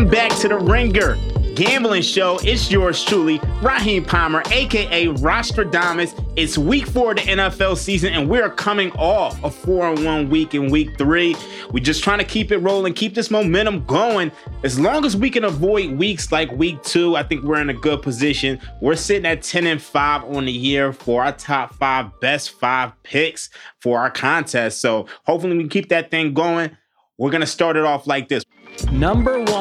Welcome back to the Ringer Gambling Show. It's yours truly, Raheem Palmer, aka Rostradamus. It's week four of the NFL season, and we're coming off a four and one week in week three. We're just trying to keep it rolling, keep this momentum going. As long as we can avoid weeks like week two, I think we're in a good position. We're sitting at 10 and 5 on the year for our top five best five picks for our contest. So hopefully we can keep that thing going. We're gonna start it off like this. Number one.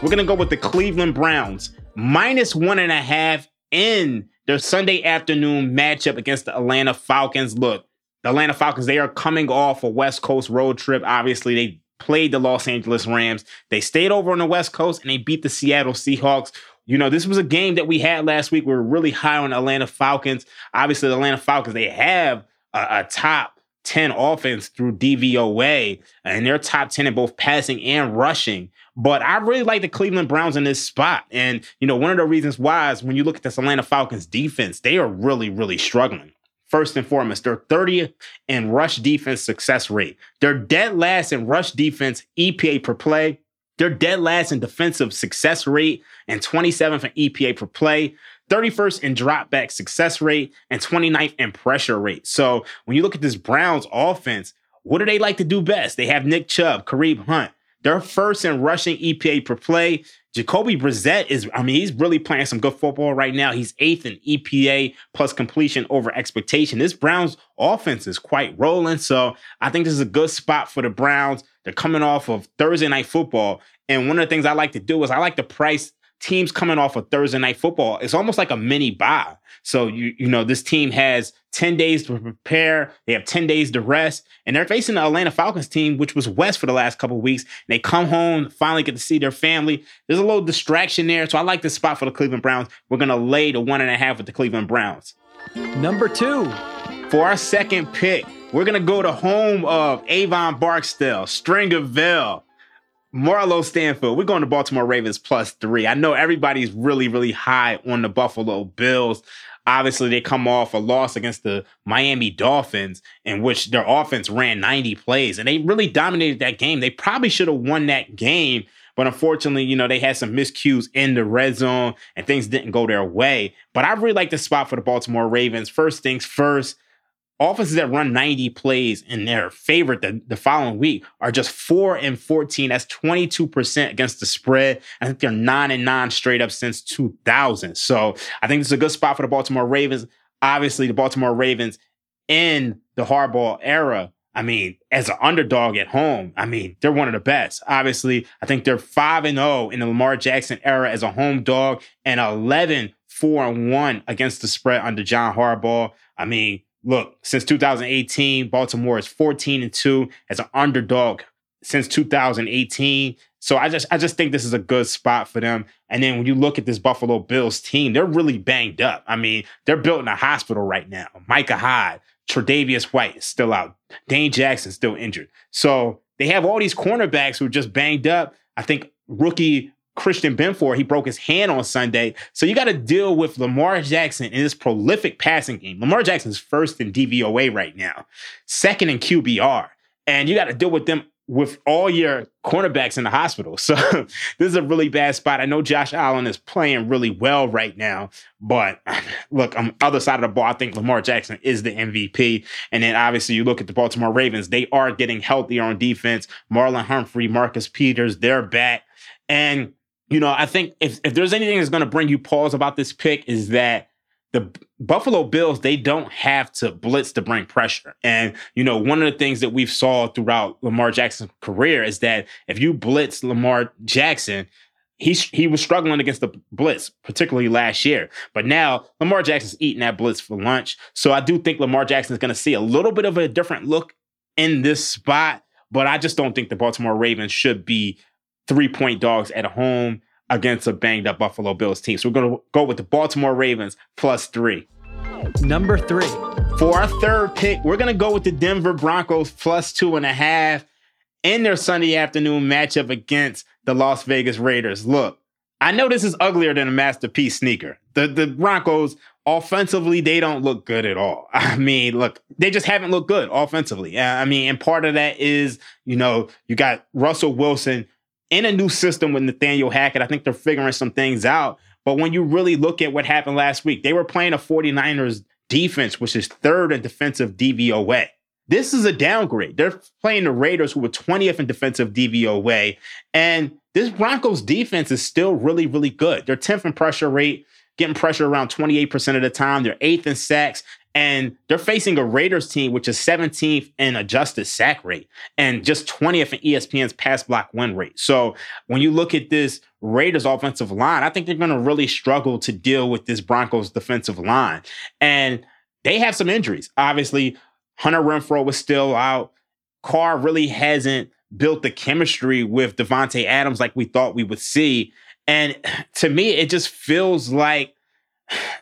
We're going to go with the Cleveland Browns, minus one and a half in their Sunday afternoon matchup against the Atlanta Falcons. Look, the Atlanta Falcons, they are coming off a West Coast road trip. Obviously, they played the Los Angeles Rams. They stayed over on the West Coast and they beat the Seattle Seahawks. You know, this was a game that we had last week. We were really high on Atlanta Falcons. Obviously, the Atlanta Falcons, they have a, a top 10 offense through DVOA, and they're top 10 in both passing and rushing. But I really like the Cleveland Browns in this spot. And, you know, one of the reasons why is when you look at this Atlanta Falcons defense, they are really, really struggling. First and foremost, they're 30th in rush defense success rate. They're dead last in rush defense EPA per play. They're dead last in defensive success rate and 27th in EPA per play. 31st in dropback success rate and 29th in pressure rate. So when you look at this Browns offense, what do they like to do best? They have Nick Chubb, Kareem Hunt. They're first in rushing EPA per play. Jacoby Brissett is, I mean, he's really playing some good football right now. He's eighth in EPA plus completion over expectation. This Browns offense is quite rolling. So I think this is a good spot for the Browns. They're coming off of Thursday night football. And one of the things I like to do is I like to price teams coming off of Thursday night football, it's almost like a mini bye. So you you know this team has 10 days to prepare, they have 10 days to rest, and they're facing the Atlanta Falcons team, which was West for the last couple weeks. they come home, finally get to see their family. There's a little distraction there. So I like this spot for the Cleveland Browns. We're gonna lay the one and a half with the Cleveland Browns. Number two. For our second pick, we're gonna go to home of Avon Barksdale, Stringer Bell. Marlo Stanfield, we're going to Baltimore Ravens plus three. I know everybody's really, really high on the Buffalo Bills. Obviously, they come off a loss against the Miami Dolphins, in which their offense ran 90 plays, and they really dominated that game. They probably should have won that game, but unfortunately, you know, they had some miscues in the red zone and things didn't go their way. But I really like the spot for the Baltimore Ravens. First things first, offenses that run 90 plays in their favorite the, the following week are just 4 and 14 that's 22% against the spread i think they're 9 and 9 straight up since 2000 so i think this is a good spot for the baltimore ravens obviously the baltimore ravens in the Harbaugh era I mean, as an underdog at home, I mean, they're one of the best. Obviously, I think they're 5 and 0 in the Lamar Jackson era as a home dog and 11 4 and 1 against the spread under John Harbaugh. I mean, look, since 2018, Baltimore is 14 and 2 as an underdog since 2018. So I just I just think this is a good spot for them. And then when you look at this Buffalo Bills team, they're really banged up. I mean, they're built in a hospital right now. Micah Hyde, Tre'Davious White is still out. Dane Jackson still injured. So they have all these cornerbacks who are just banged up. I think rookie Christian Benford, he broke his hand on Sunday. So you got to deal with Lamar Jackson in this prolific passing game. Lamar Jackson's first in DVOA right now, second in QBR. And you got to deal with them with all your cornerbacks in the hospital. So this is a really bad spot. I know Josh Allen is playing really well right now, but look, on the other side of the ball, I think Lamar Jackson is the MVP. And then obviously you look at the Baltimore Ravens, they are getting healthier on defense. Marlon Humphrey, Marcus Peters, they're back. And, you know, I think if, if there's anything that's going to bring you pause about this pick is that the Buffalo Bills, they don't have to blitz to bring pressure. And, you know, one of the things that we've saw throughout Lamar Jackson's career is that if you blitz Lamar Jackson, he, he was struggling against the blitz, particularly last year. But now Lamar Jackson's eating that blitz for lunch. So I do think Lamar Jackson is going to see a little bit of a different look in this spot. But I just don't think the Baltimore Ravens should be three point dogs at home against a banged up Buffalo Bills team. So we're going to go with the Baltimore Ravens plus three. Number three. For our third pick, we're going to go with the Denver Broncos plus two and a half in their Sunday afternoon matchup against the Las Vegas Raiders. Look, I know this is uglier than a Master P's sneaker. The the Broncos offensively they don't look good at all. I mean, look, they just haven't looked good offensively. Uh, I mean, and part of that is, you know, you got Russell Wilson in a new system with Nathaniel Hackett. I think they're figuring some things out. But when you really look at what happened last week, they were playing a 49ers defense, which is third in defensive DVOA. This is a downgrade. They're playing the Raiders, who were 20th in defensive DVOA. And this Broncos defense is still really, really good. They're 10th in pressure rate, getting pressure around 28% of the time. They're eighth in sacks. And they're facing a Raiders team, which is 17th in adjusted sack rate and just 20th in ESPN's pass block win rate. So when you look at this Raiders offensive line, I think they're going to really struggle to deal with this Broncos defensive line. And they have some injuries. Obviously, Hunter Renfrow was still out. Carr really hasn't built the chemistry with Davante Adams like we thought we would see. And to me, it just feels like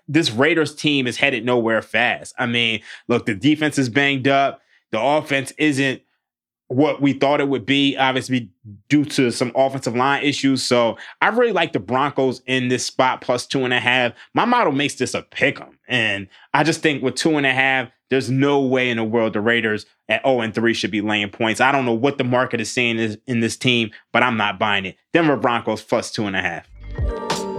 this Raiders team is headed nowhere fast. I mean, look, the defense is banged up. The offense isn't what we thought it would be, obviously due to some offensive line issues. So I really like the Broncos in this spot plus two and a half. My model makes this a pick 'em. And I just think with two and a half, there's no way in the world the Raiders at 0 and 3 should be laying points. I don't know what the market is saying is in this team, but I'm not buying it. Denver Broncos plus two and a half.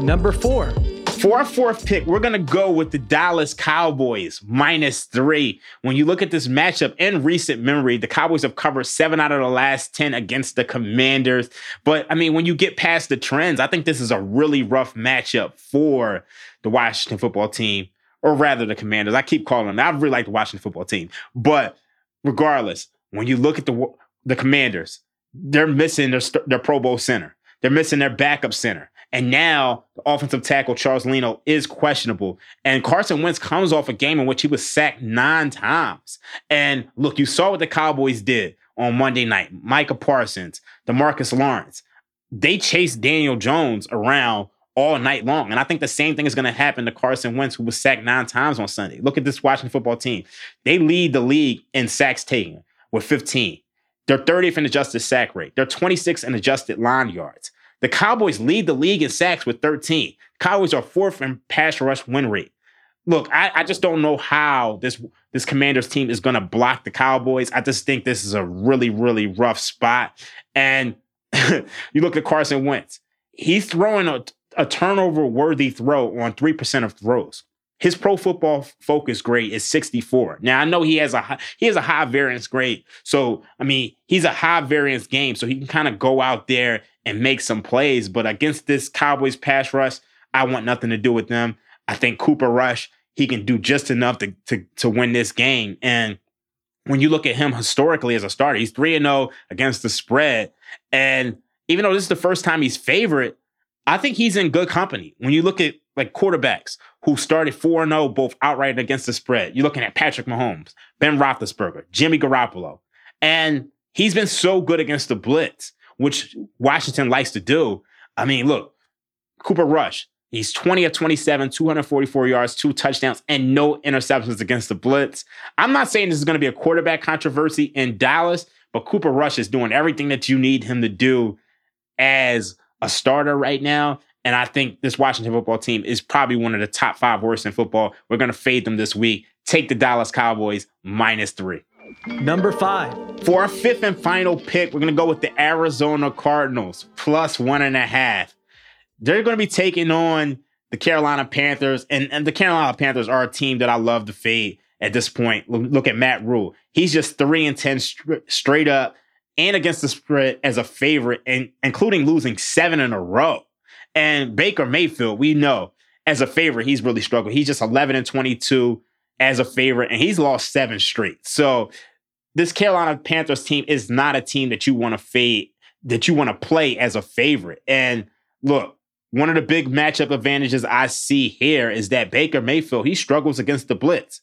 Number four. For our fourth pick, we're going to go with the Dallas Cowboys minus three. When you look at this matchup in recent memory, the Cowboys have covered seven out of the last 10 against the Commanders. But I mean, when you get past the trends, I think this is a really rough matchup for the Washington football team, or rather the Commanders. I keep calling them. I really like the Washington football team. But regardless, when you look at the, the Commanders, they're missing their, their Pro Bowl center. They're missing their backup center. And now the offensive tackle Charles Leno is questionable. And Carson Wentz comes off a game in which he was sacked nine times. And look, you saw what the Cowboys did on Monday night. Micah Parsons, Demarcus Lawrence, they chased Daniel Jones around all night long. And I think the same thing is going to happen to Carson Wentz, who was sacked nine times on Sunday. Look at this Washington football team. They lead the league in sacks taken with 15. They're 30th in adjusted sack rate. They're 26th in adjusted line yards. The Cowboys lead the league in sacks with 13. Cowboys are fourth in pass rush win rate. Look, I, I just don't know how this this Commanders team is going to block the Cowboys. I just think this is a really really rough spot. And you look at Carson Wentz. He's throwing a, a turnover worthy throw on 3% of throws. His pro football focus grade is 64. Now I know he has a high, he has a high variance grade. So I mean, he's a high variance game so he can kind of go out there and make some plays. But against this Cowboys pass rush, I want nothing to do with them. I think Cooper Rush, he can do just enough to, to, to win this game. And when you look at him historically as a starter, he's 3 0 against the spread. And even though this is the first time he's favorite, I think he's in good company. When you look at like quarterbacks who started 4 0 both outright against the spread, you're looking at Patrick Mahomes, Ben Roethlisberger, Jimmy Garoppolo. And he's been so good against the blitz, which Washington likes to do. I mean, look, Cooper Rush, He's 20 of 27, 244 yards, two touchdowns, and no interceptions against the blitz. I'm not saying this is going to be a quarterback controversy in Dallas, but Cooper Rush is doing everything that you need him to do as a starter right now. And I think this Washington football team is probably one of the top five worst in football. We're going to fade them this week. Take the Dallas Cowboys minus three. Number five. For our fifth and final pick, we're going to go with the Arizona Cardinals plus one and a half. They're going to be taking on the Carolina Panthers, and, and the Carolina Panthers are a team that I love to fade at this point. Look, at Matt Rhule. He's just 3 and 10 straight up and against the spread as a favorite, and including losing seven in a row. And Baker Mayfield, we know as a favorite, he's really struggled. He's just 11 and 22 as a favorite, and he's lost seven straight. So this Carolina Panthers team is not a team that you want to fade, that you want to play as a favorite. And look, one of the big matchup advantages I see here is that Baker Mayfield, he struggles against the blitz.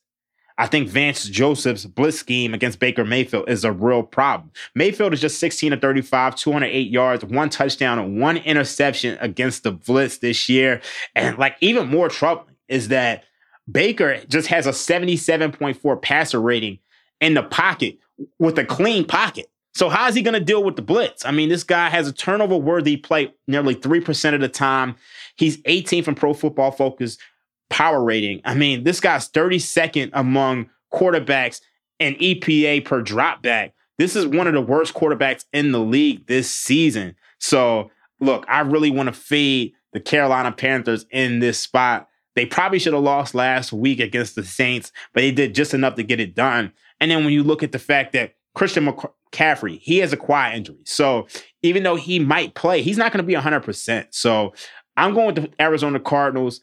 I think Vance Joseph's blitz scheme against Baker Mayfield is a real problem. Mayfield is just 16 to 35, 208 yards, one touchdown, one interception against the blitz this year. And like even more troubling is that Baker just has a 77.4 passer rating in the pocket with a clean pocket. So how is he going to deal with the blitz? I mean, this guy has a turnover worthy play nearly 3% of the time. He's 18 from Pro Football Focus power rating. I mean, this guy's 32nd among quarterbacks and EPA per dropback. This is one of the worst quarterbacks in the league this season. So, look, I really want to fade the Carolina Panthers in this spot. They probably should have lost last week against the Saints, but they did just enough to get it done. And then when you look at the fact that Christian McCaffrey, he has a quad injury. So even though he might play, he's not going to be 100%. So I'm going with the Arizona Cardinals.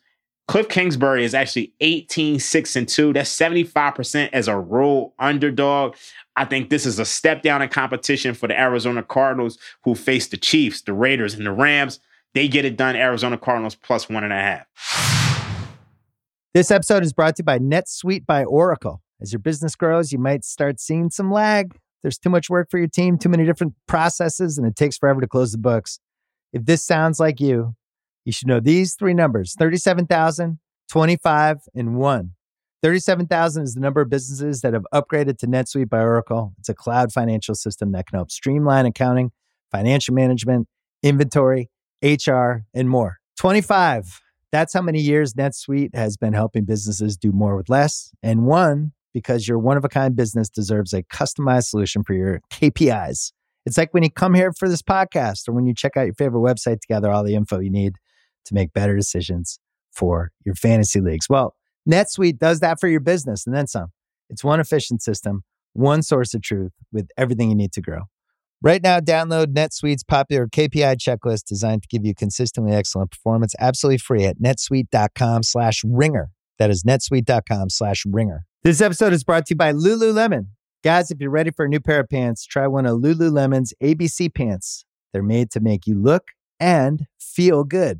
Cliff Kingsbury is actually 18, 6, and 2. That's 75% as a rule underdog. I think this is a step down in competition for the Arizona Cardinals, who face the Chiefs, the Raiders, and the Rams. They get it done. Arizona Cardinals plus one and a half. This episode is brought to you by NetSuite by Oracle. As your business grows, you might start seeing some lag there's too much work for your team, too many different processes, and it takes forever to close the books. If this sounds like you, you should know these three numbers 37,000, 25, and 1. 37,000 is the number of businesses that have upgraded to NetSuite by Oracle. It's a cloud financial system that can help streamline accounting, financial management, inventory, HR, and more. 25, that's how many years NetSuite has been helping businesses do more with less. And one, because your one of a kind business deserves a customized solution for your KPIs. It's like when you come here for this podcast or when you check out your favorite website to gather all the info you need to make better decisions for your fantasy leagues. Well, NetSuite does that for your business and then some. It's one efficient system, one source of truth with everything you need to grow. Right now, download NetSuite's popular KPI checklist designed to give you consistently excellent performance absolutely free at netsuite.com slash ringer. That is netsuite.com slash ringer. This episode is brought to you by Lululemon. Guys, if you're ready for a new pair of pants, try one of Lululemon's ABC pants. They're made to make you look and feel good.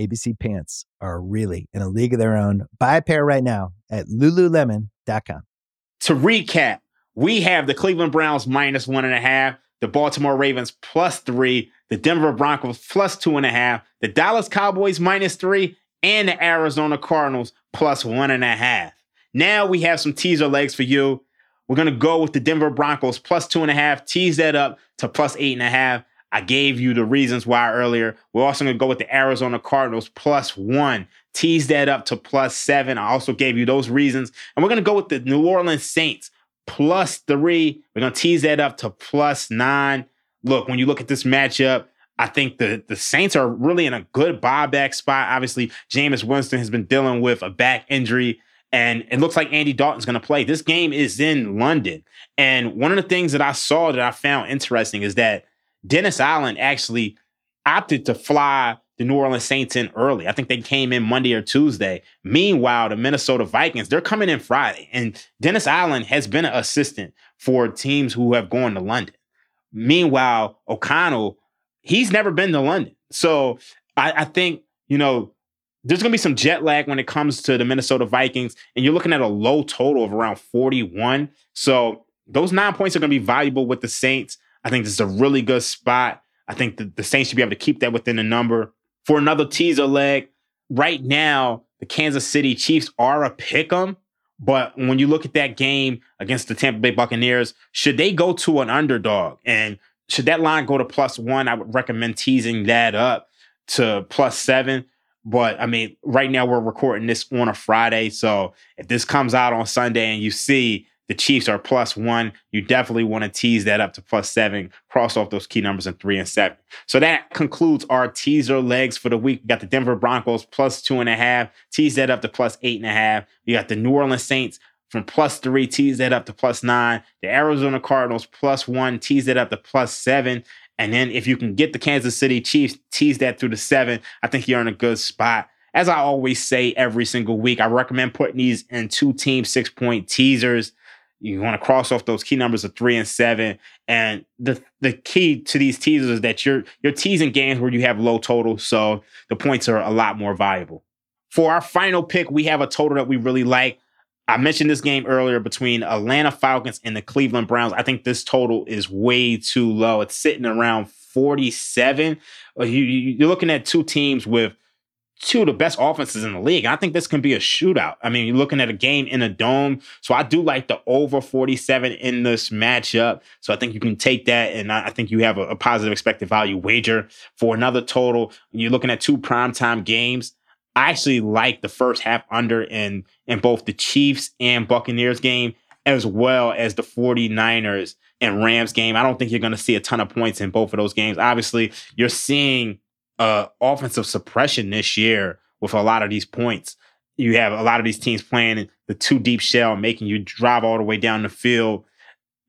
ABC pants are really in a league of their own. Buy a pair right now at lululemon.com. To recap, we have the Cleveland Browns minus one and a half, the Baltimore Ravens plus three, the Denver Broncos plus two and a half, the Dallas Cowboys minus three, and the Arizona Cardinals plus one and a half. Now we have some teaser legs for you. We're going to go with the Denver Broncos plus two and a half, tease that up to plus eight and a half. I gave you the reasons why earlier. We're also going to go with the Arizona Cardinals plus one, tease that up to plus seven. I also gave you those reasons. And we're going to go with the New Orleans Saints plus three. We're gonna tease that up to plus nine. Look, when you look at this matchup, I think the the Saints are really in a good buyback spot. Obviously, Jameis Winston has been dealing with a back injury, and it looks like Andy Dalton's going to play. This game is in London, and one of the things that I saw that I found interesting is that Dennis Allen actually opted to fly the New Orleans Saints in early. I think they came in Monday or Tuesday. Meanwhile, the Minnesota Vikings, they're coming in Friday. And Dennis Allen has been an assistant for teams who have gone to London. Meanwhile, O'Connell, he's never been to London. So I, I think, you know, there's going to be some jet lag when it comes to the Minnesota Vikings. And you're looking at a low total of around 41. So those nine points are going to be valuable with the Saints. I think this is a really good spot. I think the, the Saints should be able to keep that within a number for another teaser leg. Right now, the Kansas City Chiefs are a pick 'em, but when you look at that game against the Tampa Bay Buccaneers, should they go to an underdog and should that line go to plus one? I would recommend teasing that up to plus seven. But I mean, right now we're recording this on a Friday. So if this comes out on Sunday and you see the Chiefs are plus one. You definitely want to tease that up to plus seven, cross off those key numbers in three and seven. So that concludes our teaser legs for the week. We got the Denver Broncos plus two and a half, tease that up to plus eight and a half. You got the New Orleans Saints from plus three, tease that up to plus nine. The Arizona Cardinals plus one, tease that up to plus seven. And then if you can get the Kansas City Chiefs, tease that through the seven, I think you're in a good spot. As I always say every single week, I recommend putting these in two team six point teasers. You want to cross off those key numbers of three and seven. And the the key to these teasers is that you're you're teasing games where you have low totals, so the points are a lot more valuable. For our final pick, we have a total that we really like. I mentioned this game earlier between Atlanta Falcons and the Cleveland Browns. I think this total is way too low. It's sitting around 47. Uh, you, are looking at two teams with two of the best offenses in the league. I think this can be a shootout. I mean, you're looking at a game in a dome. So I do like the over 47 in this matchup. So I think you can take that. And I think you have a, a positive expected value wager for another total. You're looking at two primetime games. I actually like the first half under in, in both the Chiefs and Buccaneers game, as well as the 49ers and Rams game. I don't think you're going to see a ton of points in both of those games. Obviously, you're seeing uh, offensive suppression this year with a lot of these points. You have a lot of these teams playing the two deep shell, making you drive all the way down the field.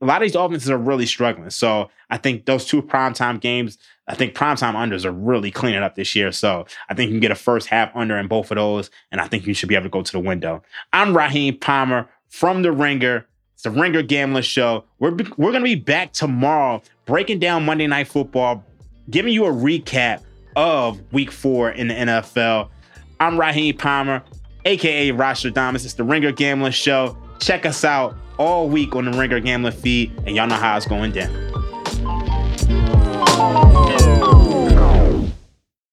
A lot of these offenses are really struggling. So I think those two primetime games, I think primetime unders are really cleaning up this year. So I think you can get a first half under in both of those. And I think you should be able to go to the window. I'm Raheem Palmer from The Ringer. It's the Ringer Gambling Show. We're, we're going to be back tomorrow breaking down Monday Night Football, giving you a recap of week four in the NFL. I'm Raheem Palmer, aka Rostradamus. It's the Ringer Gambling Show. Check us out all week on the Ringer Gambling feed, and y'all know how it's going down.